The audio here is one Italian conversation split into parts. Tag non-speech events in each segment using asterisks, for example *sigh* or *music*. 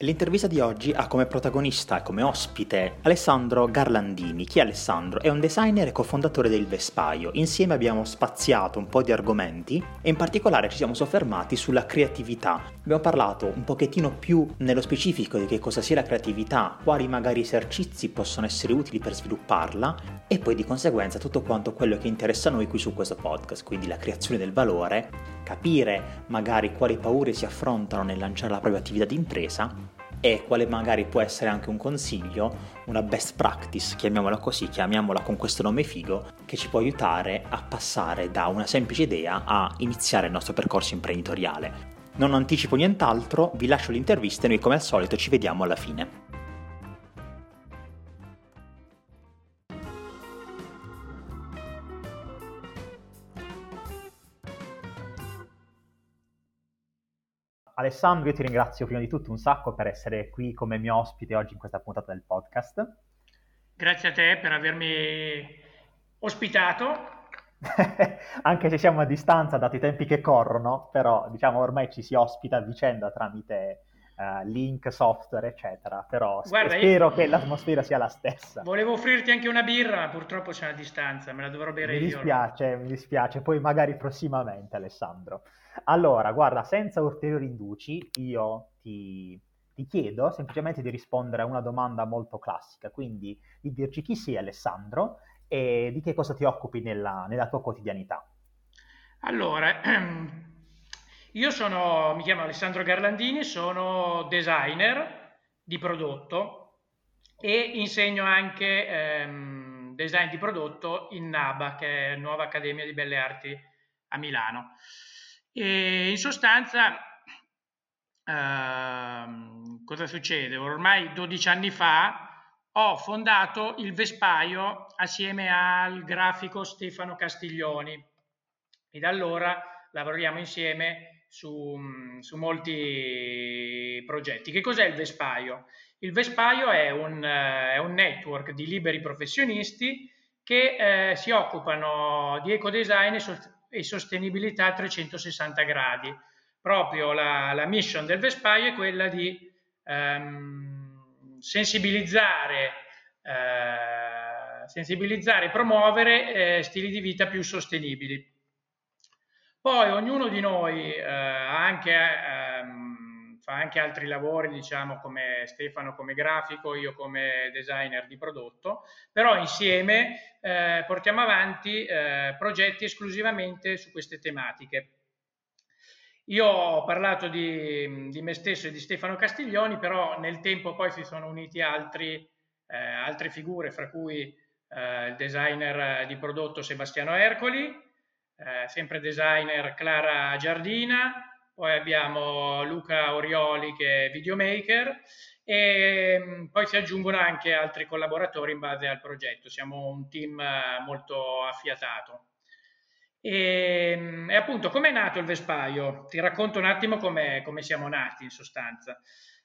L'intervista di oggi ha come protagonista e come ospite Alessandro Garlandini. Chi è Alessandro? È un designer e cofondatore del Vespaio. Insieme abbiamo spaziato un po' di argomenti e in particolare ci siamo soffermati sulla creatività. Abbiamo parlato un pochettino più nello specifico di che cosa sia la creatività, quali magari esercizi possono essere utili per svilupparla e poi di conseguenza tutto quanto quello che interessa a noi qui su questo podcast, quindi la creazione del valore, capire magari quali paure si affrontano nel lanciare la propria attività di impresa e quale magari può essere anche un consiglio, una best practice, chiamiamola così, chiamiamola con questo nome figo, che ci può aiutare a passare da una semplice idea a iniziare il nostro percorso imprenditoriale. Non anticipo nient'altro, vi lascio l'intervista e noi come al solito ci vediamo alla fine. Alessandro, io ti ringrazio prima di tutto un sacco per essere qui come mio ospite oggi in questa puntata del podcast. Grazie a te per avermi ospitato. *laughs* Anche se siamo a distanza, dato i tempi che corrono, però diciamo ormai ci si ospita a vicenda tramite uh, link, software, eccetera. Però Guarda, spero io... che l'atmosfera sia la stessa. Volevo offrirti anche una birra, ma purtroppo c'è una distanza, me la dovrò bere mi io. Mi dispiace, mi dispiace, poi magari prossimamente Alessandro. Allora, guarda, senza ulteriori induci, io ti, ti, chiedo semplicemente di rispondere a una domanda molto classica, quindi di dirci chi sei Alessandro e di che cosa ti occupi nella, nella tua quotidianità. Allora, *clears throat* io sono, mi chiamo Alessandro Garlandini, sono designer di prodotto e insegno anche ehm, design di prodotto in NABA, che è Nuova Accademia di Belle Arti a Milano. E in sostanza, ehm, cosa succede? Ormai 12 anni fa ho fondato il Vespaio assieme al grafico Stefano Castiglioni e da allora lavoriamo insieme su, su molti progetti. Che cos'è il Vespaio? Il Vespaio è un, è un network di liberi professionisti che eh, si occupano di ecodesign e e sostenibilità a 360 gradi. Proprio la, la mission del Vespaio è quella di ehm, sensibilizzare, eh, sensibilizzare e promuovere eh, stili di vita più sostenibili. Poi ognuno di noi eh, anche, ehm, fa anche altri lavori, diciamo come Stefano come grafico, io come designer di prodotto, però insieme eh, portiamo avanti eh, progetti esclusivamente su queste tematiche. Io ho parlato di, di, me stesso e di Stefano Castiglioni, però nel tempo poi si sono uniti altri, eh, altre figure, fra cui eh, il designer di prodotto Sebastiano Ercoli, eh, sempre designer Clara Giardina, poi abbiamo Luca Orioli che è videomaker e poi si aggiungono anche altri collaboratori in base al progetto. Siamo un team eh, molto affiatato. E, e appunto, come è nato il Vespaio? Ti racconto un attimo come, siamo nati in sostanza.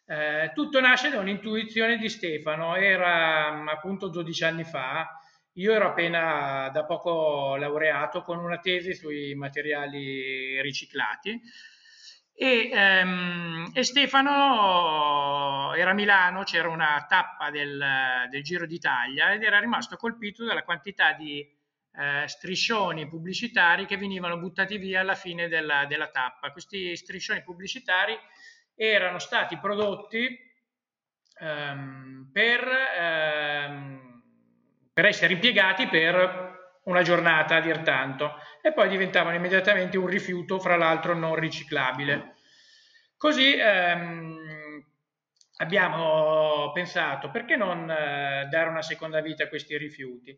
Eh, tutto nasce da un'intuizione di Stefano, era appunto 12 anni fa, io ero appena da poco laureato con una tesi sui materiali riciclati e, um, e, Stefano era a Milano, c'era una tappa del, del, Giro d'Italia ed era rimasto colpito dalla quantità di eh, striscioni pubblicitari che venivano buttati via alla fine della, della, tappa. Questi striscioni pubblicitari erano stati prodotti um, per, um, per essere impiegati per una giornata a dir tanto e poi diventavano immediatamente un rifiuto, fra l'altro non riciclabile. Così ehm, abbiamo pensato perché non eh, dare una seconda vita a questi rifiuti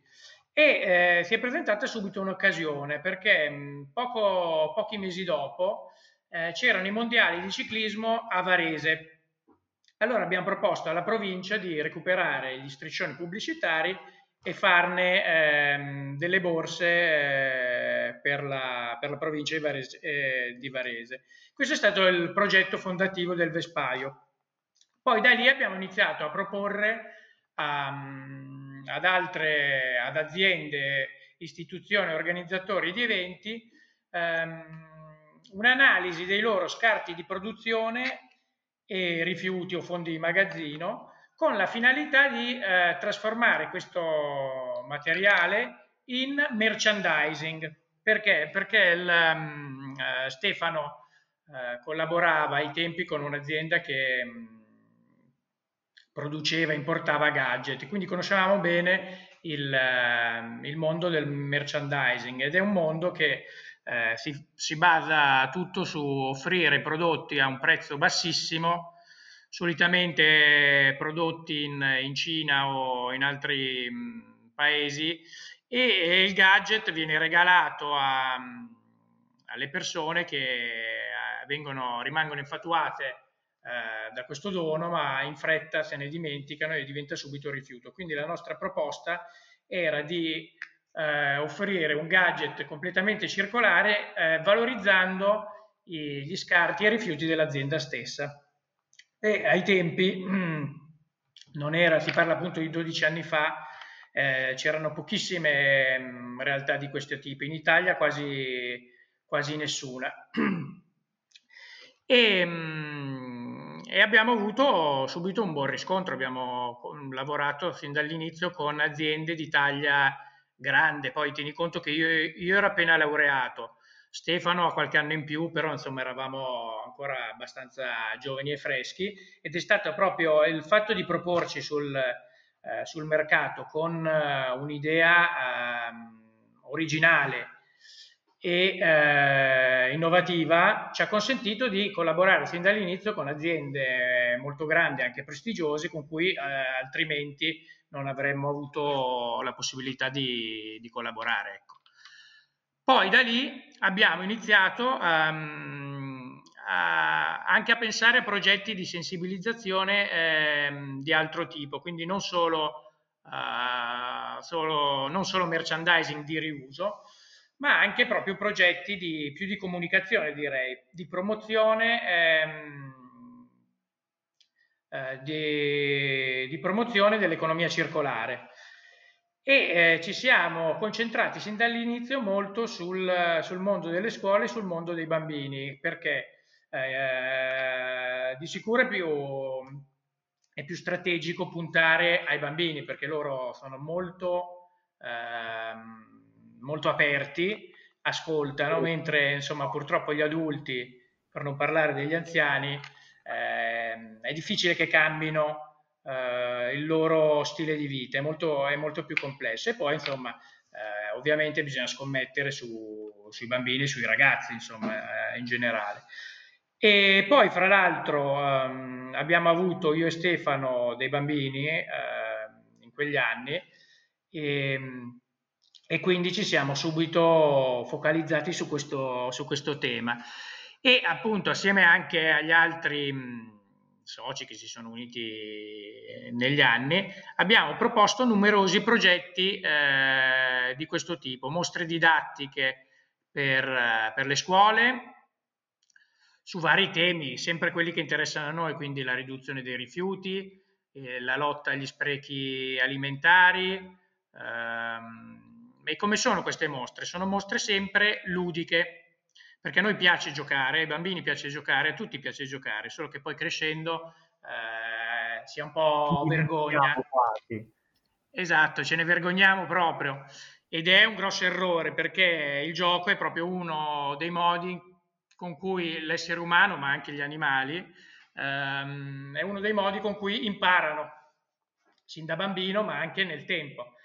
e eh, si è presentata subito un'occasione perché mh, mm, poco, pochi mesi dopo eh, c'erano i mondiali di ciclismo a Varese. Allora abbiamo proposto alla provincia di recuperare gli striscioni pubblicitari e farne ehm, delle borse per, la, per, la, provincia di Varese, eh, di Varese. Questo è stato il progetto fondativo del Vespaio. Poi da lì abbiamo iniziato a proporre um, ad altre ad aziende, istituzioni, organizzatori di eventi um, un'analisi dei loro scarti di produzione e rifiuti o fondi di magazzino con la finalità di eh, trasformare questo materiale in merchandising. Perché? Perché il, um, Stefano uh, collaborava ai tempi con un'azienda che um, produceva, importava gadget, quindi conoscevamo bene il, uh, il, mondo del merchandising ed è un mondo che eh, si, si, basa tutto su offrire prodotti a un prezzo bassissimo, solitamente prodotti in, in Cina o in altri mh, mm, paesi e, il gadget viene regalato a, alle persone che eh, vengono, rimangono infatuate eh, da questo dono, ma in fretta se ne dimenticano e diventa subito rifiuto. Quindi la nostra proposta era di eh, offrire un gadget completamente circolare eh, valorizzando i, gli scarti e i rifiuti dell'azienda stessa. E ai tempi, *clears throat* non era, si parla appunto di 12 anni fa, eh, c'erano pochissime mh, mm, realtà di questo tipo, in Italia quasi, quasi nessuna. E, mh, e, abbiamo avuto subito un buon riscontro, abbiamo lavorato fin dall'inizio con aziende di taglia grande, poi tieni conto che io, io ero appena laureato, Stefano ha qualche anno in più, però insomma eravamo ancora abbastanza giovani e freschi. Ed è stato proprio il fatto di proporci sul, eh, sul mercato con uh, un'idea uh, originale e uh, innovativa ci ha consentito di collaborare sin dall'inizio con aziende molto grandi, anche prestigiose, con cui altrimenti non avremmo avuto la possibilità di, di collaborare. Ecco. Poi da lì abbiamo iniziato um, anche a pensare a progetti di sensibilizzazione eh, di altro tipo, quindi non solo, uh, solo, non solo merchandising di riuso, ma anche proprio progetti di, più di comunicazione, direi, di promozione. Ehm, eh, di, di, promozione dell'economia circolare. E eh, ci siamo concentrati sin dall'inizio molto sul, sul, mondo delle scuole e sul mondo dei bambini, perché eh, di sicuro è più, è più, strategico puntare ai bambini, perché loro sono molto, ehm, molto aperti, ascoltano, mentre insomma purtroppo gli adulti, per non parlare degli anziani, eh, è difficile che cambino eh, il loro stile di vita, è molto, è molto più complesso. E poi, insomma, eh, ovviamente bisogna scommettere su, sui bambini, sui ragazzi, insomma, eh, in generale. E poi, fra l'altro, ehm, abbiamo avuto io e Stefano dei bambini eh, in quegli anni e, e, quindi ci siamo subito focalizzati su questo, su questo tema. E appunto assieme anche agli altri soci che si sono uniti negli anni, abbiamo proposto numerosi progetti eh, di questo tipo, mostre didattiche per, per, le scuole su vari temi, sempre quelli che interessano a noi, quindi la riduzione dei rifiuti, eh, la lotta agli sprechi alimentari. Ehm, e come sono queste mostre? Sono mostre sempre ludiche, perché a noi piace giocare, ai bambini piace giocare, a tutti piace giocare, solo che poi crescendo eh, si è un po' vergogna. Esatto, ce ne vergogniamo proprio ed è un grosso errore perché il gioco è proprio uno dei modi con cui l'essere umano, ma anche gli animali, ehm, è uno dei modi con cui imparano sin da bambino, ma anche nel tempo.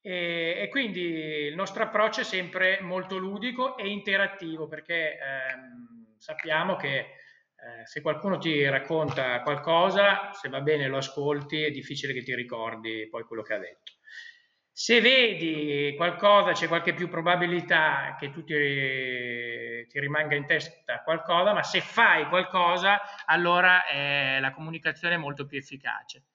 E, e, quindi il nostro approccio è sempre molto ludico e interattivo perché ehm, sappiamo che eh, se qualcuno ti racconta qualcosa, se va bene lo ascolti, è difficile che ti ricordi poi quello che ha detto. Se vedi qualcosa, c'è qualche più probabilità che tu ti, ti rimanga in testa qualcosa, ma se fai qualcosa, allora eh, la comunicazione è molto più efficace.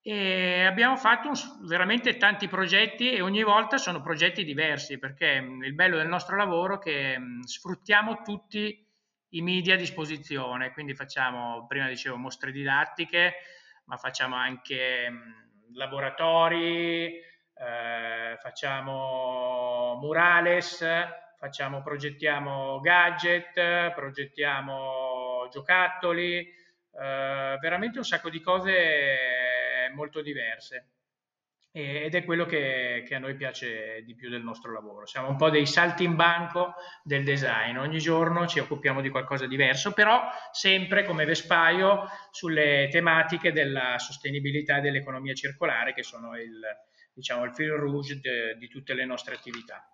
e abbiamo fatto un, veramente tanti progetti e ogni volta sono progetti diversi perché mm, il bello del nostro lavoro è che mm, sfruttiamo tutti i media a disposizione, quindi facciamo, prima dicevo, mostre didattiche, ma facciamo anche mh, laboratori, eh, facciamo murales, facciamo, progettiamo gadget, progettiamo giocattoli, eh, veramente un sacco di cose molto diverse ed è quello che, che, a noi piace di più del nostro lavoro. Siamo un po' dei salti in banco del design, ogni giorno ci occupiamo di qualcosa di diverso, però sempre come Vespaio sulle tematiche della sostenibilità e dell'economia circolare che sono il, diciamo, il fil rouge de, di tutte le nostre attività.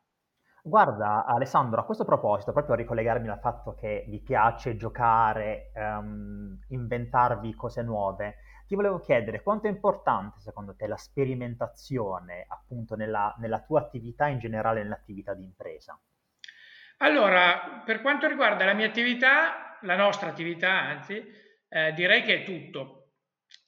Guarda Alessandro, a questo proposito, proprio a ricollegarmi al fatto che vi piace giocare, um, inventarvi cose nuove, ti volevo chiedere quanto è importante secondo te la sperimentazione appunto nella, nella tua attività in generale nell'attività di impresa? Allora, per quanto riguarda la mia attività, la nostra attività anzi, eh, direi che è tutto.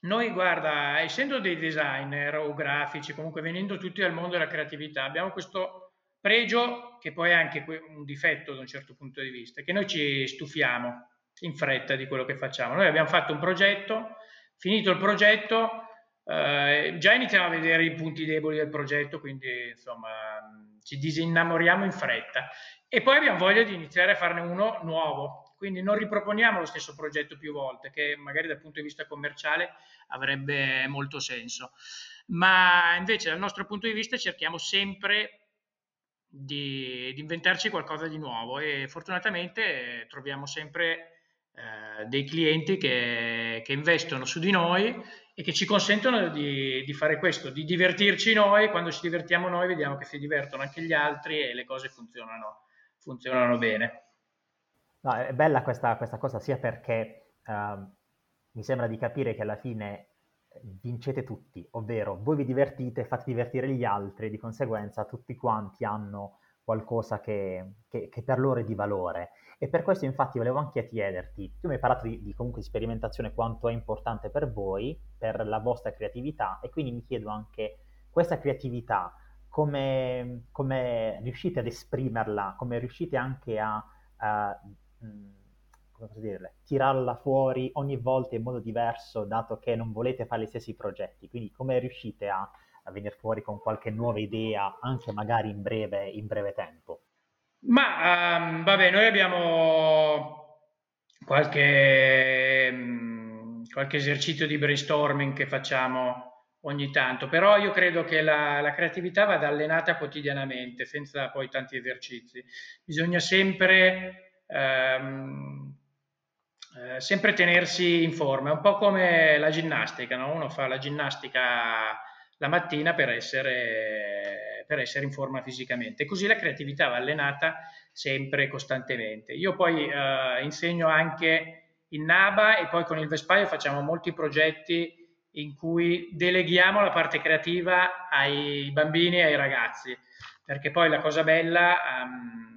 Noi, guarda, essendo dei designer o grafici, comunque venendo tutti dal mondo della creatività, abbiamo questo pregio, che poi è anche un difetto da un certo punto di vista, che noi ci stufiamo in fretta di quello che facciamo. Noi abbiamo fatto un progetto, Finito il progetto, eh, già iniziamo a vedere i punti deboli del progetto, quindi insomma ci disinnamoriamo in fretta e poi abbiamo voglia di iniziare a farne uno nuovo. Quindi non riproponiamo lo stesso progetto più volte, che magari dal punto di vista commerciale avrebbe molto senso. Ma invece dal nostro punto di vista cerchiamo sempre di, di inventarci qualcosa di nuovo e fortunatamente troviamo sempre eh, dei clienti che, che, investono su di noi e che ci consentono di, di, fare questo, di divertirci noi, quando ci divertiamo noi vediamo che si divertono anche gli altri e le cose funzionano, funzionano bene. No, è bella questa, questa, cosa sia perché uh, mi sembra di capire che alla fine vincete tutti, ovvero voi vi divertite, fate divertire gli altri, di conseguenza tutti quanti hanno qualcosa che, che, che per loro è di valore. E per questo infatti volevo anche chiederti, tu mi hai parlato di, di comunque sperimentazione quanto è importante per voi, per la vostra creatività e quindi mi chiedo anche questa creatività come, come riuscite ad esprimerla, come riuscite anche a, a mm, come posso dirle, tirarla fuori ogni volta in modo diverso dato che non volete fare gli stessi progetti, quindi come riuscite a, a venire fuori con qualche nuova idea anche magari in breve, in breve tempo? Ma um, vabbè, noi abbiamo qualche, um, qualche esercizio di brainstorming che facciamo ogni tanto, però io credo che la, la, creatività vada allenata quotidianamente, senza poi tanti esercizi. Bisogna sempre, um, eh, sempre tenersi in forma, è un po' come la ginnastica, no? uno fa la ginnastica la mattina per essere per essere in forma fisicamente. Così la creatività va allenata sempre costantemente. Io poi eh, insegno anche in NABA e poi con il Vespaio facciamo molti progetti in cui deleghiamo la parte creativa ai bambini e ai ragazzi, perché poi la cosa bella... Um,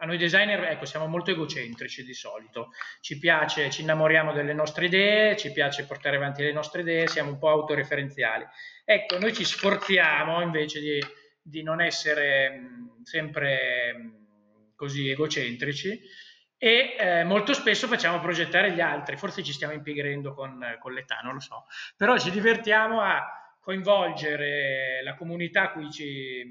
a noi designer ecco, siamo molto egocentrici di solito, ci piace, ci innamoriamo delle nostre idee, ci piace portare avanti le nostre idee, siamo un po' autoreferenziali. Ecco, noi ci sforziamo invece di, di non essere sempre così egocentrici e eh, molto spesso facciamo progettare gli altri, forse ci stiamo impigrendo con, con l'età, non lo so, però ci divertiamo a coinvolgere la comunità a cui ci,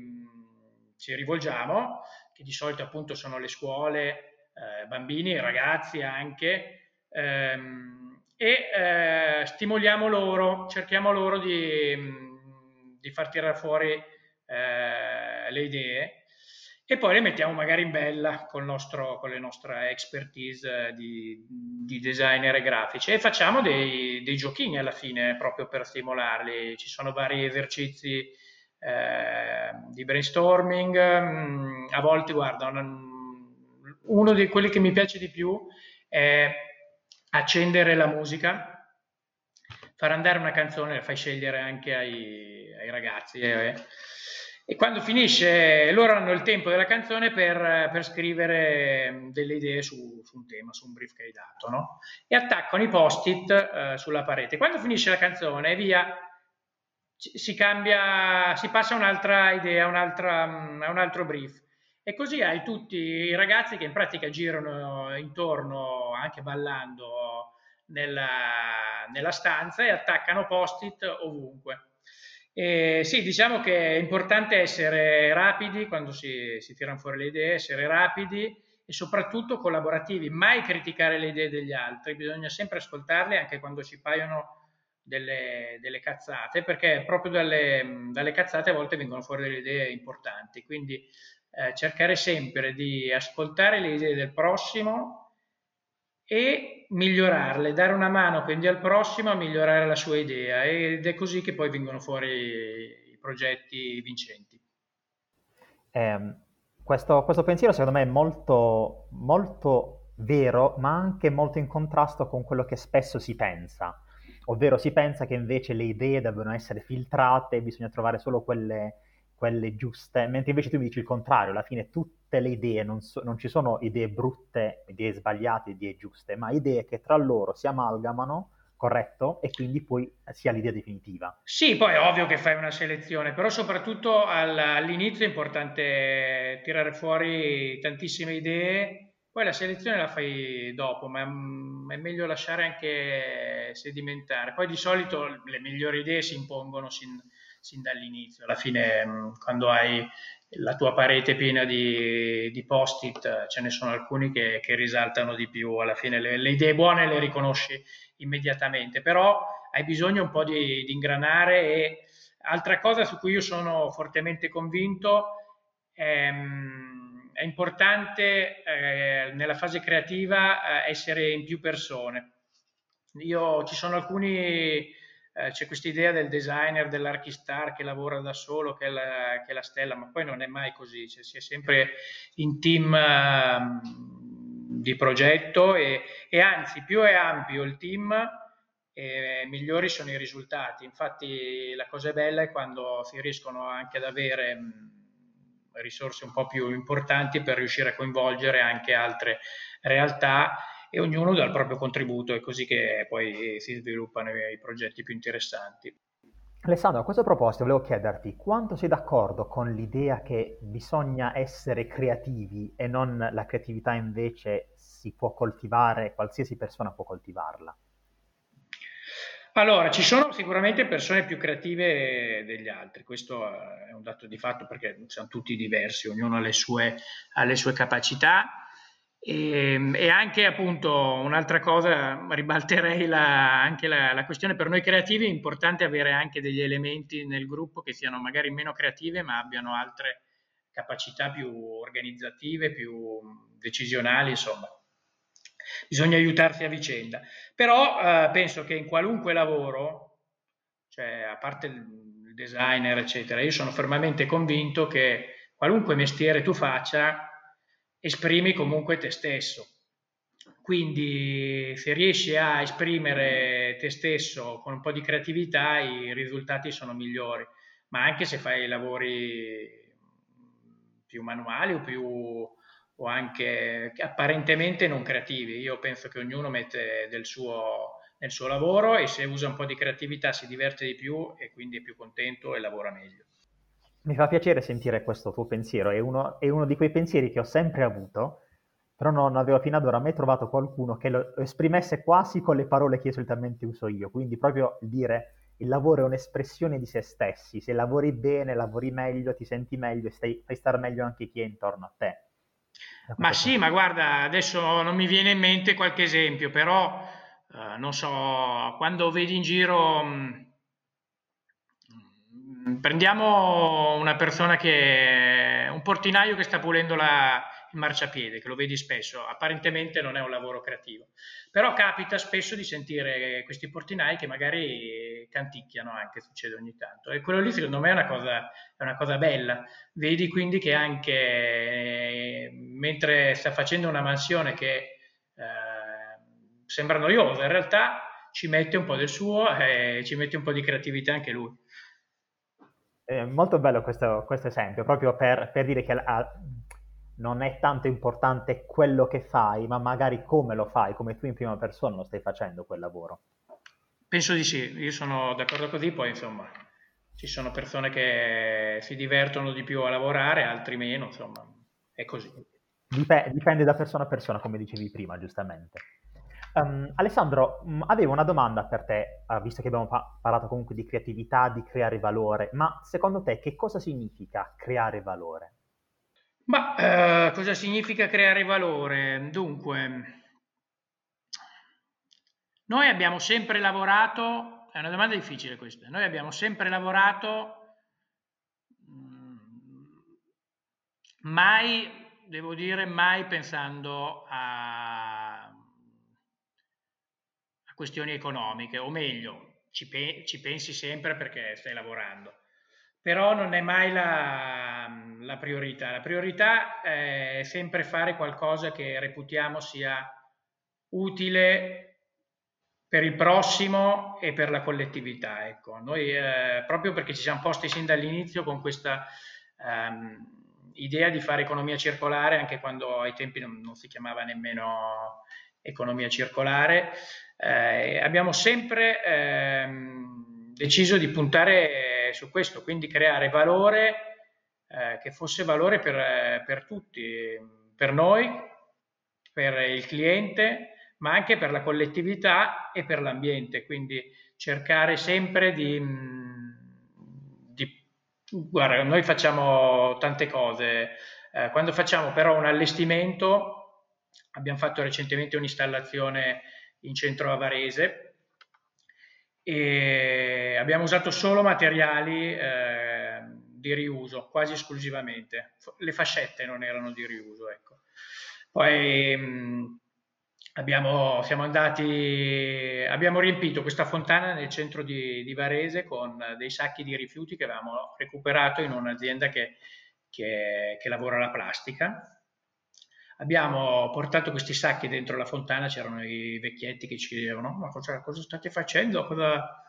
ci rivolgiamo che di solito appunto sono le scuole, eh, bambini ragazzi anche, ehm, e eh, stimoliamo loro, cerchiamo loro di, di far tirare fuori eh, le idee e poi le mettiamo magari in bella con, nostro, con le nostre expertise di, di, designer e grafici e facciamo dei, dei giochini alla fine proprio per stimolarli. Ci sono vari esercizi eh, di brainstorming. Mm, a volte, guarda, uno di quelli che mi piace di più è accendere la musica, far andare una canzone, la fai scegliere anche ai, ai ragazzi. Eh, e quando finisce, loro hanno il tempo della canzone per, per scrivere delle idee su, su, un tema, su un brief che hai dato, no? E attaccano i post-it eh, sulla parete. Quando finisce la canzone, via, si cambia, si passa a un'altra idea, un'altra, a un altro brief. E così hai tutti i ragazzi che in pratica girano intorno, anche ballando, nella, nella stanza e attaccano post-it ovunque. Eh, sì, diciamo che è importante essere rapidi quando si, si tirano fuori le idee, essere rapidi e soprattutto collaborativi, mai criticare le idee degli altri, bisogna sempre ascoltarle anche quando ci paiono delle, delle cazzate, perché proprio dalle, dalle, cazzate a volte vengono fuori delle idee importanti, quindi eh, cercare sempre di ascoltare le idee del prossimo e migliorarle, dare una mano quindi al prossimo a migliorare la sua idea ed è così che poi vengono fuori i progetti vincenti. Eh, questo, questo, pensiero secondo me è molto, molto vero, ma anche molto in contrasto con quello che spesso si pensa, ovvero si pensa che invece le idee devono essere filtrate, bisogna trovare solo quelle quelle giuste, mentre invece tu mi dici il contrario, alla fine tutte le idee, non, so, non, ci sono idee brutte, idee sbagliate, idee giuste, ma idee che tra loro si amalgamano, corretto, e quindi poi sia l'idea definitiva. Sì, poi è ovvio che fai una selezione, però soprattutto all'inizio è importante tirare fuori tantissime idee, poi la selezione la fai dopo, ma è meglio lasciare anche sedimentare. Poi di solito le migliori idee si impongono sin, sin dall'inizio. Alla fine, quando hai la tua parete piena di, di post-it, ce ne sono alcuni che, che risaltano di più. Alla fine le, le, idee buone le riconosci immediatamente, però hai bisogno un po' di, di ingranare e altra cosa su cui io sono fortemente convinto è, è importante eh, nella fase creativa eh, essere in più persone. Io ci sono alcuni eh, c'è questa idea del designer, dell'archistar che lavora da solo, che è, la, che è la stella, ma poi non è mai così, cioè, si è sempre in team uh, di progetto e, e, anzi più è ampio il team e migliori sono i risultati. Infatti la cosa bella è quando si riescono anche ad avere risorse un po' più importanti per riuscire a coinvolgere anche altre realtà e ognuno dà il proprio contributo, è così che poi si sviluppano i progetti più interessanti. Alessandro, a questo proposito volevo chiederti quanto sei d'accordo con l'idea che bisogna essere creativi e non la creatività invece si può coltivare, qualsiasi persona può coltivarla? Allora, ci sono sicuramente persone più creative degli altri, questo è un dato di fatto perché siamo tutti diversi, ognuno ha le sue, ha le sue capacità e, ehm, e, anche appunto un'altra cosa, ribalterei la, anche la, la, questione per noi creativi, è importante avere anche degli elementi nel gruppo che siano magari meno creative ma abbiano altre capacità più organizzative, più decisionali, insomma. Bisogna aiutarsi a vicenda. Però eh, penso che in qualunque lavoro, cioè a parte il designer, eccetera, io sono fermamente convinto che qualunque mestiere tu faccia, esprimi comunque te stesso. Quindi se riesci a esprimere te stesso con un po' di creatività i risultati sono migliori, ma anche se fai lavori più manuali o, più, o anche apparentemente non creativi. Io penso che ognuno mette del suo nel suo lavoro e se usa un po' di creatività si diverte di più e quindi è più contento e lavora meglio. Mi fa piacere sentire questo tuo pensiero, è uno, è uno di quei pensieri che ho sempre avuto, però non avevo fino ad ora mai trovato qualcuno che lo esprimesse quasi con le parole che solitamente uso io, quindi proprio dire il lavoro è un'espressione di se stessi, se lavori bene, lavori meglio, ti senti meglio e fai stare meglio anche chi è intorno a te. Ma sì, ma guarda, adesso non mi viene in mente qualche esempio, però eh, non so, quando vedi in giro... Mh, prendiamo una persona che è un portinaio che sta pulendo la, marciapiede, che lo vedi spesso, apparentemente non è un lavoro creativo, però capita spesso di sentire questi portinai che magari canticchiano anche, succede ogni tanto, e quello lì secondo me è una cosa, è una cosa bella, vedi quindi che anche eh, mentre sta facendo una mansione che eh, sembra noiosa, in realtà ci mette un po' del suo e ci mette un po' di creatività anche lui. È molto bello questo, questo esempio, proprio per, per dire che ah, non è tanto importante quello che fai, ma magari come lo fai, come tu in prima persona lo stai facendo quel lavoro. Penso di sì, io sono d'accordo così, poi insomma ci sono persone che si divertono di più a lavorare, altri meno, insomma è così. Dip- dipende da persona a persona, come dicevi prima, giustamente. Um, Alessandro, mh, avevo una domanda per te, uh, visto che abbiamo pa- parlato comunque di creatività, di creare valore, ma secondo te che cosa significa creare valore? Ma uh, cosa significa creare valore? Dunque, noi abbiamo sempre lavorato, è una domanda difficile questa, noi abbiamo sempre lavorato, mm, mai, devo dire, mai pensando a, a questioni economiche, o meglio, ci, pe- ci, pensi sempre perché stai lavorando, però non è mai la, la priorità. La priorità è sempre fare qualcosa che reputiamo sia utile per il prossimo e per la collettività. Ecco. Noi eh, proprio perché ci siamo posti sin dall'inizio con questa ehm, idea di fare economia circolare, anche quando ai tempi non, non si chiamava nemmeno economia circolare, eh, abbiamo sempre ehm, deciso di puntare su questo, quindi creare valore eh, che fosse valore per, per tutti, per noi, per il cliente, ma anche per la collettività e per l'ambiente, quindi cercare sempre di, mm, di guarda, noi facciamo tante cose, eh, quando facciamo però un allestimento, abbiamo fatto recentemente un'installazione in centro a Varese e abbiamo usato solo materiali eh, di riuso, quasi esclusivamente, le fascette non erano di riuso, ecco. Poi mh, mm, Abbiamo, siamo andati, abbiamo riempito questa fontana nel centro di, di, Varese con dei sacchi di rifiuti che avevamo recuperato in un'azienda che, che, che lavora la plastica. Abbiamo portato questi sacchi dentro la fontana, c'erano i vecchietti che ci chiedevano: Ma cosa, cosa state facendo? Cosa,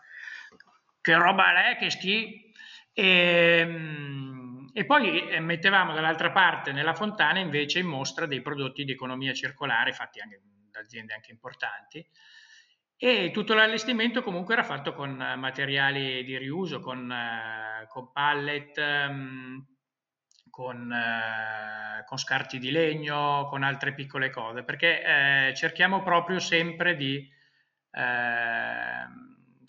che roba è? Che sti? E, e poi mettevamo dall'altra parte nella fontana invece in mostra dei prodotti di economia circolare fatti anche aziende anche importanti. E tutto l'allestimento comunque era fatto con materiali di riuso, con, uh, con pallet, um, con, uh, con, scarti di legno, con altre piccole cose, perché eh, cerchiamo proprio sempre di, eh,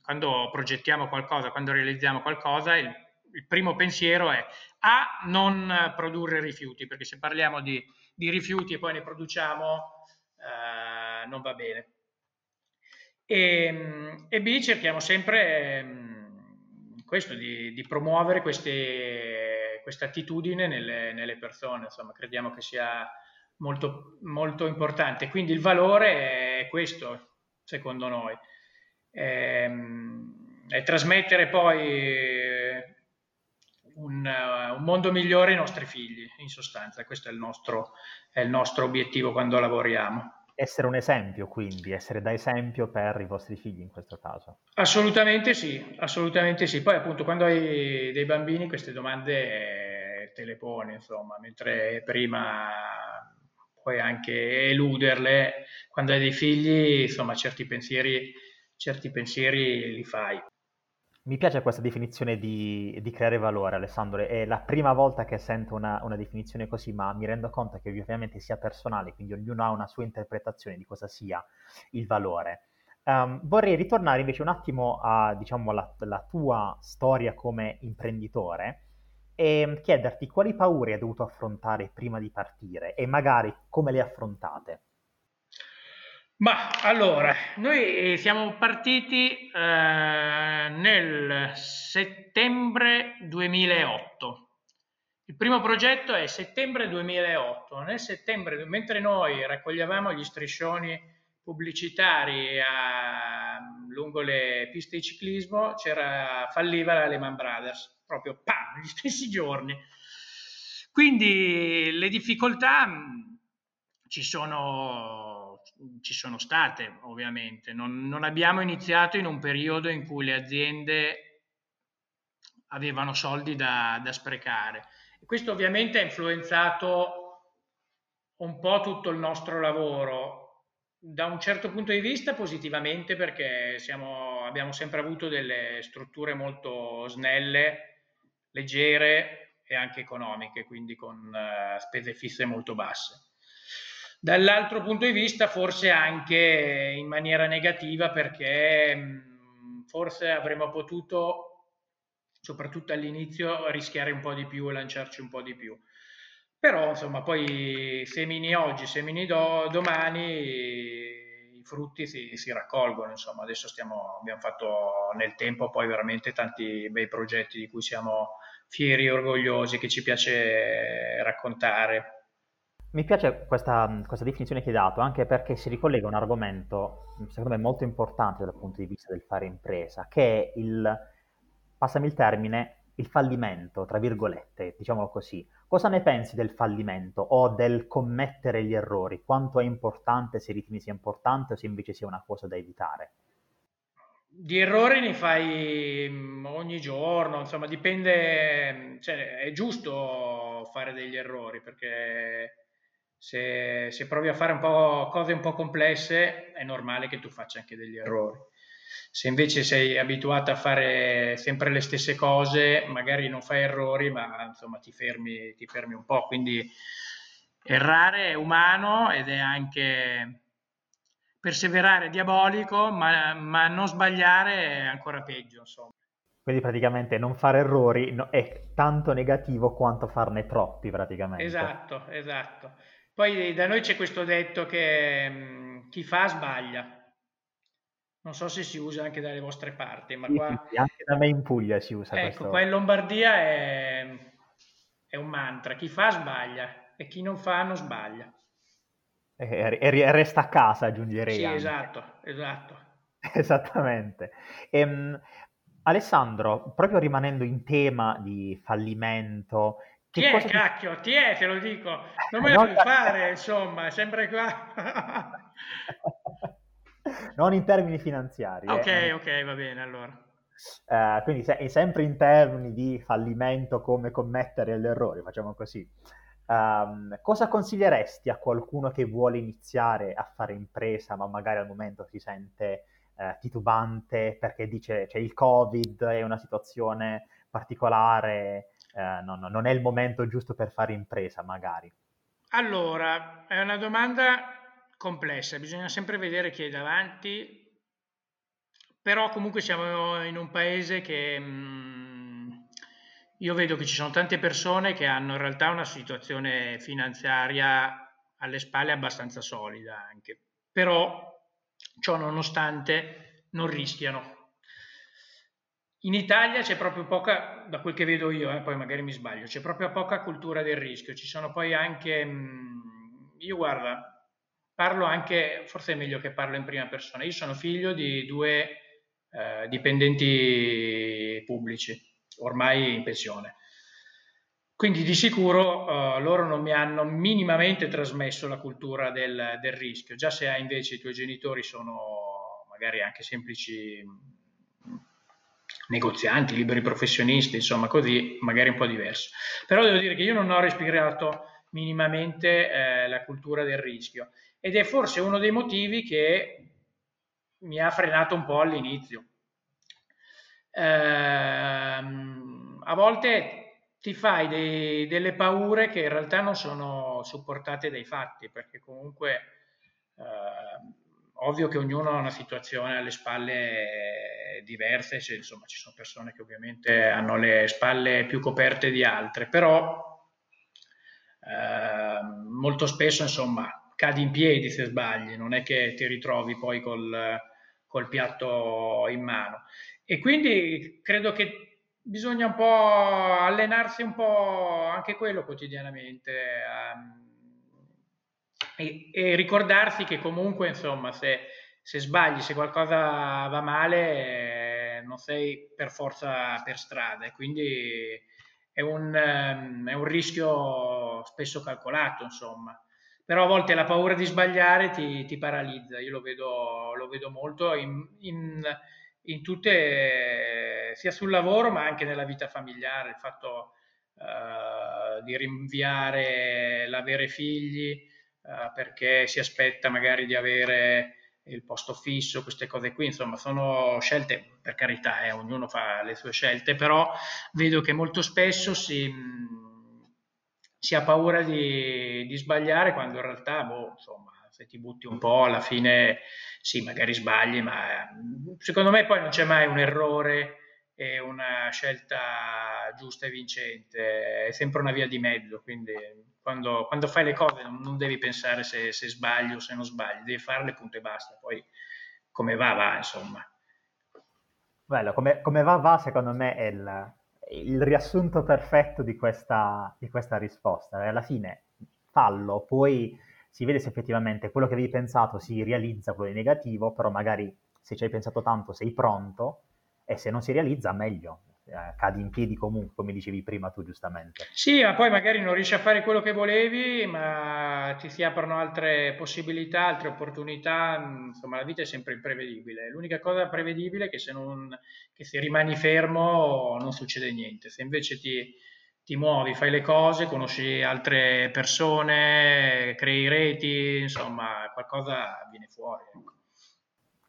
quando progettiamo qualcosa, quando realizziamo qualcosa, il, il, primo pensiero è a non produrre rifiuti, perché se parliamo di, di rifiuti e poi ne produciamo uh, non va bene. E, e, B cerchiamo sempre um, questo, di, di promuovere queste, questa attitudine nelle, nelle, persone, insomma crediamo che sia molto, molto importante. Quindi il valore è questo, secondo noi. È, ehm, è trasmettere poi un, un, mondo migliore ai nostri figli, in sostanza. Questo è il nostro, è il nostro obiettivo quando lavoriamo. Essere un esempio, quindi, essere da esempio per i vostri figli in questo caso. Assolutamente sì, assolutamente sì. Poi appunto quando hai dei bambini queste domande te le poni, insomma, mentre prima puoi anche eluderle, quando hai dei figli, insomma, certi pensieri, certi pensieri li fai. Mi piace questa definizione di, di, creare valore, Alessandro. È la prima volta che sento una, una, definizione così, ma mi rendo conto che ovviamente sia personale, quindi ognuno ha una sua interpretazione di cosa sia il valore. Um, vorrei ritornare invece un attimo diciamo, alla, alla tua storia come imprenditore e chiederti quali paure hai dovuto affrontare prima di partire e magari come le affrontate. Ma allora, noi siamo partiti eh, nel settembre 2008. Il primo progetto è settembre 2008. Nel settembre, mentre noi raccoglievamo gli striscioni pubblicitari a, lungo le piste di ciclismo, c'era, falliva la Lehman Brothers, proprio pam, *laughs* negli stessi giorni. Quindi le difficoltà ci sono ci sono state ovviamente, non, non, abbiamo iniziato in un periodo in cui le aziende avevano soldi da, da sprecare. Questo ovviamente ha influenzato un po' tutto il nostro lavoro, da un certo punto di vista positivamente perché siamo, abbiamo sempre avuto delle strutture molto snelle, leggere e anche economiche, quindi con uh, spese fisse molto basse. Dall'altro punto di vista forse anche in maniera negativa perché mh, forse avremmo potuto, soprattutto all'inizio, rischiare un po' di più e lanciarci un po' di più. Però insomma poi semini oggi, semini do, domani, i frutti si, si raccolgono. Insomma, adesso stiamo, abbiamo fatto nel tempo poi veramente tanti bei progetti di cui siamo fieri e orgogliosi, che ci piace raccontare. Mi piace questa, questa, definizione che hai dato, anche perché si ricollega a un argomento, secondo me, molto importante dal punto di vista del fare impresa, che è il, passami il termine, il fallimento, tra virgolette, diciamolo così. Cosa ne pensi del fallimento o del commettere gli errori? Quanto è importante, se ritieni sia importante o se invece sia una cosa da evitare? Di errori ne fai mm, ogni giorno, insomma, dipende, cioè, è giusto fare degli errori perché se, se provi a fare un po' cose un po' complesse è normale che tu faccia anche degli errori. Se invece sei abituato a fare sempre le stesse cose, magari non fai errori, ma insomma ti fermi, ti fermi un po'. Quindi errare è umano ed è anche perseverare è diabolico, ma, ma, non sbagliare è ancora peggio. Insomma. Quindi praticamente non fare errori è tanto negativo quanto farne troppi praticamente. Esatto, esatto. Poi da noi c'è questo detto che mh, mm, chi fa sbaglia. Non so se si usa anche dalle vostre parti, ma qua... Sì, anche da me in Puglia si usa ecco, questo. qua in Lombardia è, è, un mantra, chi fa sbaglia e chi non fa non sbaglia. E, e resta a casa, aggiungerei. Sì, anche. esatto, esatto. *laughs* Esattamente. Ehm, Alessandro, proprio rimanendo in tema di fallimento... Che ti è, cacchio, ti è, te lo dico. Non me lo puoi fare, insomma, sempre qua. *laughs* non in termini finanziari. Ok, eh. ok, va bene allora. Uh, quindi se, sempre in termini di fallimento come commettere gli errori, facciamo così. Um, cosa consiglieresti a qualcuno che vuole iniziare a fare impresa, ma magari al momento si sente uh, titubante perché dice c'è il Covid, è una situazione particolare, uh, no, no, non è il momento giusto per fare impresa, magari? Allora, è una domanda complessa, bisogna sempre vedere chi è davanti, però comunque siamo in un paese che mh, mm, io vedo che ci sono tante persone che hanno in realtà una situazione finanziaria alle spalle abbastanza solida anche, però ciò nonostante non rischiano. In Italia c'è proprio poca, da quel che vedo io, eh, poi magari mi sbaglio, c'è proprio poca cultura del rischio, ci sono poi anche, mh, mm, io guarda, parlo anche, forse è meglio che parlo in prima persona, io sono figlio di due eh, dipendenti pubblici, ormai in pensione. Quindi di sicuro uh, loro non mi hanno minimamente trasmesso la cultura del, del, rischio, già se invece i tuoi genitori sono magari anche semplici negozianti, liberi professionisti, insomma così, magari un po' diverso. Però devo dire che io non ho respirato minimamente eh, la cultura del rischio ed è forse uno dei motivi che mi ha frenato un po' all'inizio. Ehm, a volte ti fai dei, delle paure che in realtà non sono supportate dai fatti, perché comunque eh, ovvio che ognuno ha una situazione alle spalle diverse, cioè, insomma ci sono persone che ovviamente hanno le spalle più coperte di altre, però eh, molto spesso insomma cadi in piedi se sbagli, non è che ti ritrovi poi col, col piatto in mano. E quindi credo che bisogna un po' allenarsi un po' anche quello quotidianamente um, e, e, ricordarsi che comunque insomma se, se, sbagli, se qualcosa va male eh, non sei per forza per strada. E quindi è un, um, è un rischio spesso calcolato insomma. Però a volte la paura di sbagliare ti, ti paralizza, io lo vedo, lo vedo molto in, in, in tutte, sia sul lavoro ma anche nella vita familiare, il fatto uh, di rinviare l'avere figli uh, perché si aspetta magari di avere il posto fisso, queste cose qui, insomma, sono scelte, per carità, eh, ognuno fa le sue scelte, però vedo che molto spesso si, si ha paura di, di, sbagliare quando in realtà, boh, insomma, se ti butti un po', alla fine sì, magari sbagli, ma secondo me poi non c'è mai un errore e una scelta giusta e vincente, è sempre una via di mezzo, quindi quando, quando fai le cose non, devi pensare se, se sbagli o se non sbagli, devi farle punto e basta, poi come va va insomma. Bello, come, come va va secondo me è il, il riassunto perfetto di questa, di questa risposta. Alla fine fallo, poi si vede se effettivamente quello che avevi pensato si realizza, quello di negativo, però magari se ci hai pensato tanto sei pronto e se non si realizza meglio, eh, cadi in piedi comunque, come dicevi prima tu giustamente. Sì, ma poi magari non riesci a fare quello che volevi, ma ti si aprono altre possibilità, altre opportunità, insomma la vita è sempre imprevedibile. L'unica cosa prevedibile è che se, non, che se rimani fermo non succede niente, se invece ti, ti muovi, fai le cose, conosci altre persone, crei reti, insomma qualcosa viene fuori. Ecco.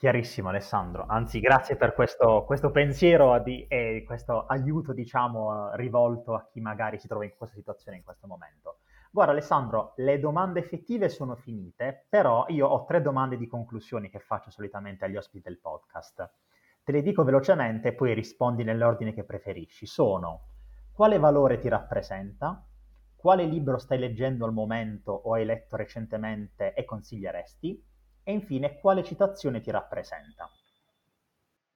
Chiarissimo Alessandro, anzi grazie per questo, questo pensiero di, e questo aiuto diciamo rivolto a chi magari si trova in questa situazione in questo momento. Guarda Alessandro, le domande effettive sono finite, però io ho tre domande di conclusione che faccio solitamente agli ospiti del podcast. Te le dico velocemente e poi rispondi nell'ordine che preferisci. Sono quale valore ti rappresenta? Quale libro stai leggendo al momento o hai letto recentemente e consiglieresti? E infine, quale citazione ti rappresenta?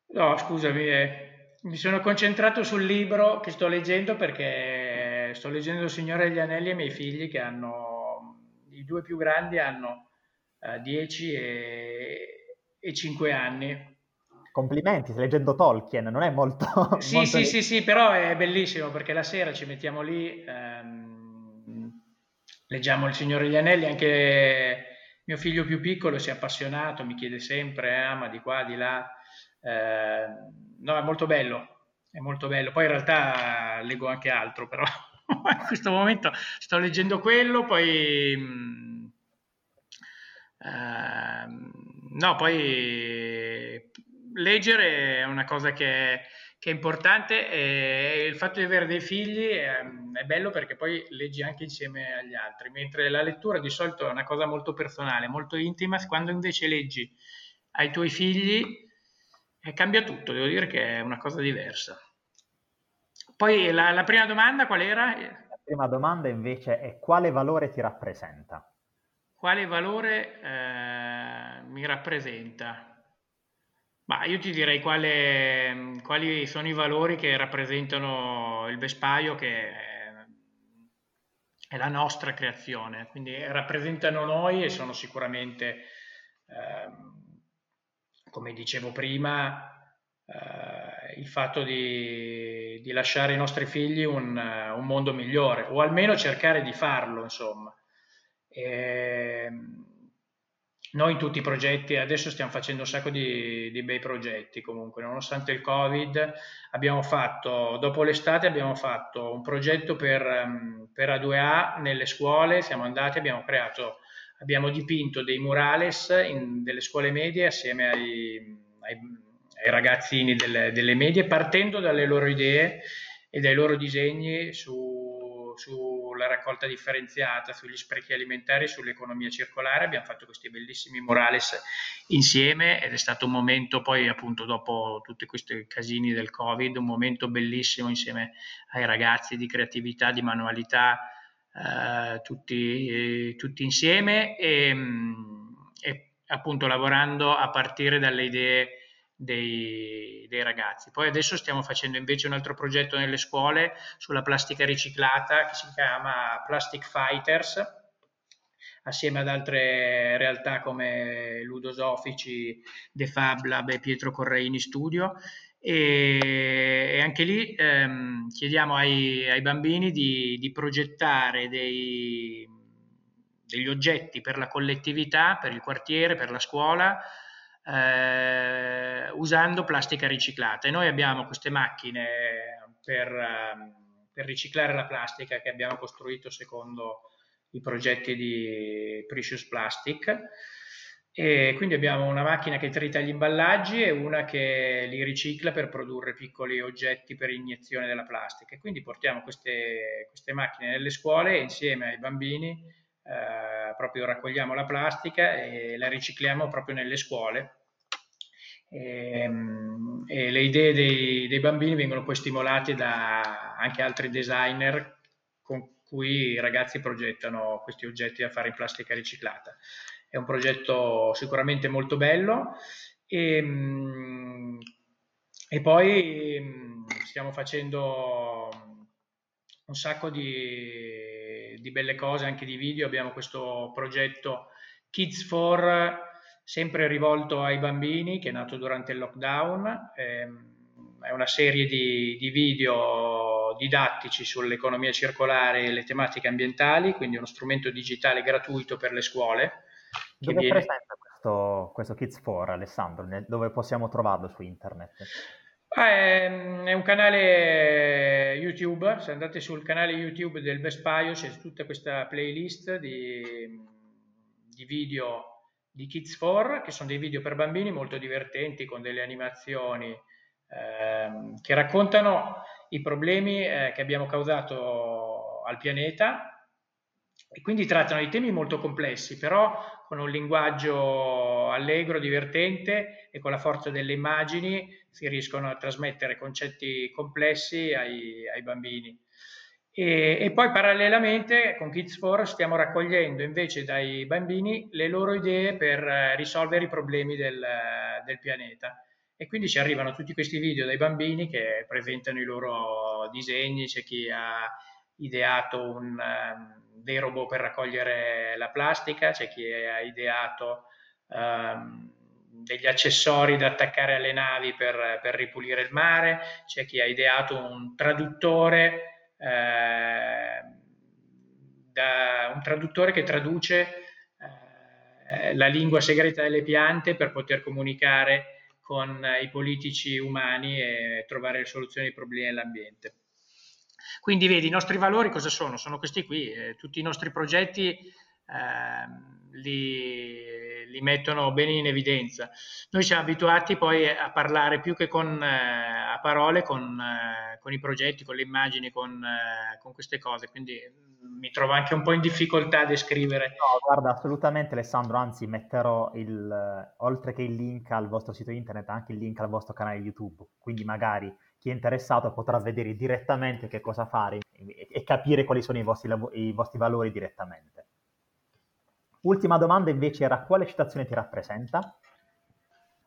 No, scusami, eh. mi sono concentrato sul libro che sto leggendo perché sto leggendo Il Signore degli Anelli e i miei figli che hanno, i due più grandi hanno eh, 10 e, e 5 anni. Complimenti, stai leggendo Tolkien, non è molto... Sì, *laughs* molto sì, sì, sì, però è bellissimo perché la sera ci mettiamo lì, ehm, leggiamo Il Signore degli Anelli, anche mio figlio più piccolo si è appassionato, mi chiede sempre, eh, ama di qua, di là. Eh, no, è molto bello, è molto bello. Poi in realtà leggo anche altro, però *laughs* in questo momento sto leggendo quello, poi... Mh, mm, eh, no, poi leggere è una cosa che che è importante e il fatto di avere dei figli è, è, bello perché poi leggi anche insieme agli altri, mentre la lettura di solito è una cosa molto personale, molto intima, quando invece leggi ai tuoi figli eh, cambia tutto, devo dire che è una cosa diversa. Poi la, la prima domanda qual era? La prima domanda invece è quale valore ti rappresenta? Quale valore eh, mi rappresenta? Ma io ti direi quale, quali sono i valori che rappresentano il vespaio che è la nostra creazione, quindi rappresentano noi e sono sicuramente, eh, come dicevo prima, eh, il fatto di, di, lasciare ai nostri figli un, un, mondo migliore o almeno cercare di farlo, insomma. E, noi in tutti i progetti, adesso stiamo facendo un sacco di, di, bei progetti comunque, nonostante il Covid, abbiamo fatto, dopo l'estate abbiamo fatto un progetto per, ehm, per A2A nelle scuole, siamo andati, abbiamo creato, abbiamo dipinto dei murales in delle scuole medie assieme ai, ai, ai ragazzini delle, delle medie, partendo dalle loro idee e dai loro disegni su, su sulla raccolta differenziata, sugli sprechi alimentari, sull'economia circolare. Abbiamo fatto questi bellissimi murales insieme ed è stato un momento poi appunto dopo tutti questi casini del Covid, un momento bellissimo insieme ai ragazzi di creatività, di manualità, eh, tutti, eh, tutti, insieme e, e appunto lavorando a partire dalle idee dei, dei, ragazzi. Poi adesso stiamo facendo invece un altro progetto nelle scuole sulla plastica riciclata che si chiama Plastic Fighters assieme ad altre realtà come Ludosofici, The Fab Lab e Pietro Correini Studio e anche lì ehm, chiediamo ai, ai, bambini di, di progettare dei, degli oggetti per la collettività, per il quartiere, per la scuola eh, usando plastica riciclata. E noi abbiamo queste macchine per, ehm, per riciclare la plastica che abbiamo costruito secondo i progetti di Precious Plastic. E quindi abbiamo una macchina che trita gli imballaggi e una che li ricicla per produrre piccoli oggetti per iniezione della plastica. E quindi portiamo queste, queste macchine nelle scuole e insieme ai bambini eh, proprio raccogliamo la plastica e la ricicliamo proprio nelle scuole. E, ehm, e le idee dei, dei, bambini vengono poi stimolate da anche altri designer con cui i ragazzi progettano questi oggetti da fare in plastica riciclata. È un progetto sicuramente molto bello e, ehm, e poi ehm, stiamo facendo un sacco di, di, belle cose, anche di video. Abbiamo questo progetto Kids for, sempre rivolto ai bambini, che è nato durante il lockdown. è una serie di, di video didattici sull'economia circolare e le tematiche ambientali, quindi uno strumento digitale gratuito per le scuole. Dove viene... presenta questo, questo Kids 4, Alessandro? Dove possiamo trovarlo su internet? Ah, è, è, un canale YouTube, se andate sul canale YouTube del Vespaio c'è tutta questa playlist di, di video di Kids 4, che sono dei video per bambini molto divertenti, con delle animazioni eh, che raccontano i problemi eh, che abbiamo causato al pianeta e quindi trattano di temi molto complessi, però con un linguaggio allegro, divertente e con la forza delle immagini si riescono a trasmettere concetti complessi ai, ai bambini. E, e, poi parallelamente con Kids4 stiamo raccogliendo invece dai bambini le loro idee per risolvere i problemi del, del pianeta. E quindi ci arrivano tutti questi video dai bambini che presentano i loro disegni, c'è chi ha ideato un, um, dei robot per raccogliere la plastica, c'è chi ha ideato um, degli accessori da attaccare alle navi per, per, ripulire il mare, c'è chi ha ideato un traduttore, eh, da, un traduttore che traduce eh, la lingua segreta delle piante per poter comunicare con i politici umani e trovare soluzioni ai problemi dell'ambiente. Quindi vedi, i nostri valori cosa sono? Sono questi qui, eh, tutti i nostri progetti eh, li, li, mettono bene in evidenza. Noi siamo abituati poi a parlare più che con, eh, a parole con, eh, con, i progetti, con le immagini, con, eh, con queste cose, quindi mm, mi trovo anche un po' in difficoltà a descrivere. No, guarda, assolutamente Alessandro, anzi metterò il, oltre che il link al vostro sito internet, anche il link al vostro canale YouTube, quindi magari chi è interessato potrà vedere direttamente che cosa fare e, capire quali sono i vostri, i vostri valori direttamente. Ultima domanda invece era quale citazione ti rappresenta?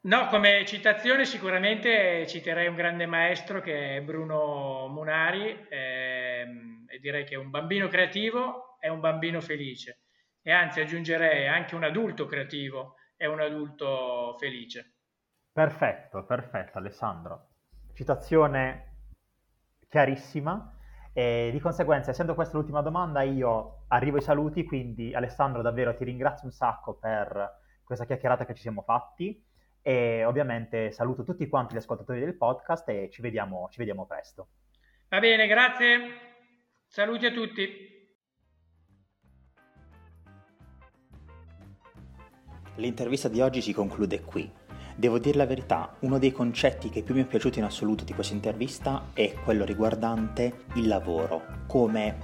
No, come citazione sicuramente citerei un grande maestro che è Bruno Munari ehm, e direi che un bambino creativo è un bambino felice e anzi aggiungerei anche un adulto creativo è un adulto felice. Perfetto, perfetto Alessandro citazione chiarissima. E di conseguenza, essendo questa l'ultima domanda, io arrivo ai saluti, quindi Alessandro davvero ti ringrazio un sacco per questa chiacchierata che ci siamo fatti e ovviamente saluto tutti quanti gli ascoltatori del podcast e ci vediamo, ci vediamo presto. Va bene, grazie. Saluti a tutti. L'intervista di oggi si conclude qui. Devo dire la verità, uno dei concetti che più mi è piaciuto in assoluto di questa intervista è quello riguardante il lavoro come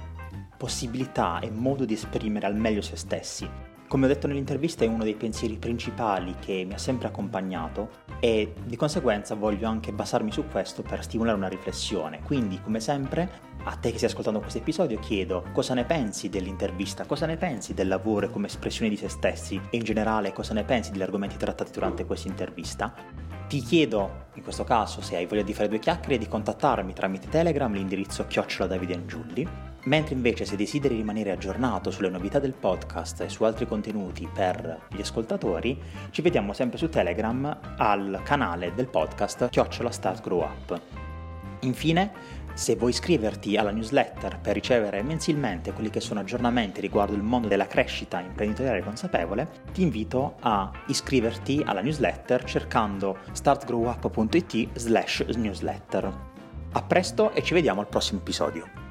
possibilità e modo di esprimere al meglio se stessi. Come ho detto nell'intervista è uno dei pensieri principali che mi ha sempre accompagnato e di conseguenza voglio anche basarmi su questo per stimolare una riflessione. Quindi, come sempre, a te che stai ascoltando questo episodio chiedo cosa ne pensi dell'intervista, cosa ne pensi del lavoro come espressione di se stessi e in generale cosa ne pensi degli argomenti trattati durante questa intervista. Ti chiedo, in questo caso, se hai voglia di fare due chiacchiere, di contattarmi tramite Telegram, l'indirizzo chiocciola Giulli. Mentre invece se desideri rimanere aggiornato sulle novità del podcast e su altri contenuti per gli ascoltatori, ci vediamo sempre su Telegram al canale del podcast Chiocciola Start Grow Up. Infine, Se vuoi iscriverti alla newsletter per ricevere mensilmente quelli che sono aggiornamenti riguardo il mondo della crescita imprenditoriale consapevole, ti invito a iscriverti alla newsletter cercando startgrowup.it slash newsletter. A presto e ci vediamo al prossimo episodio.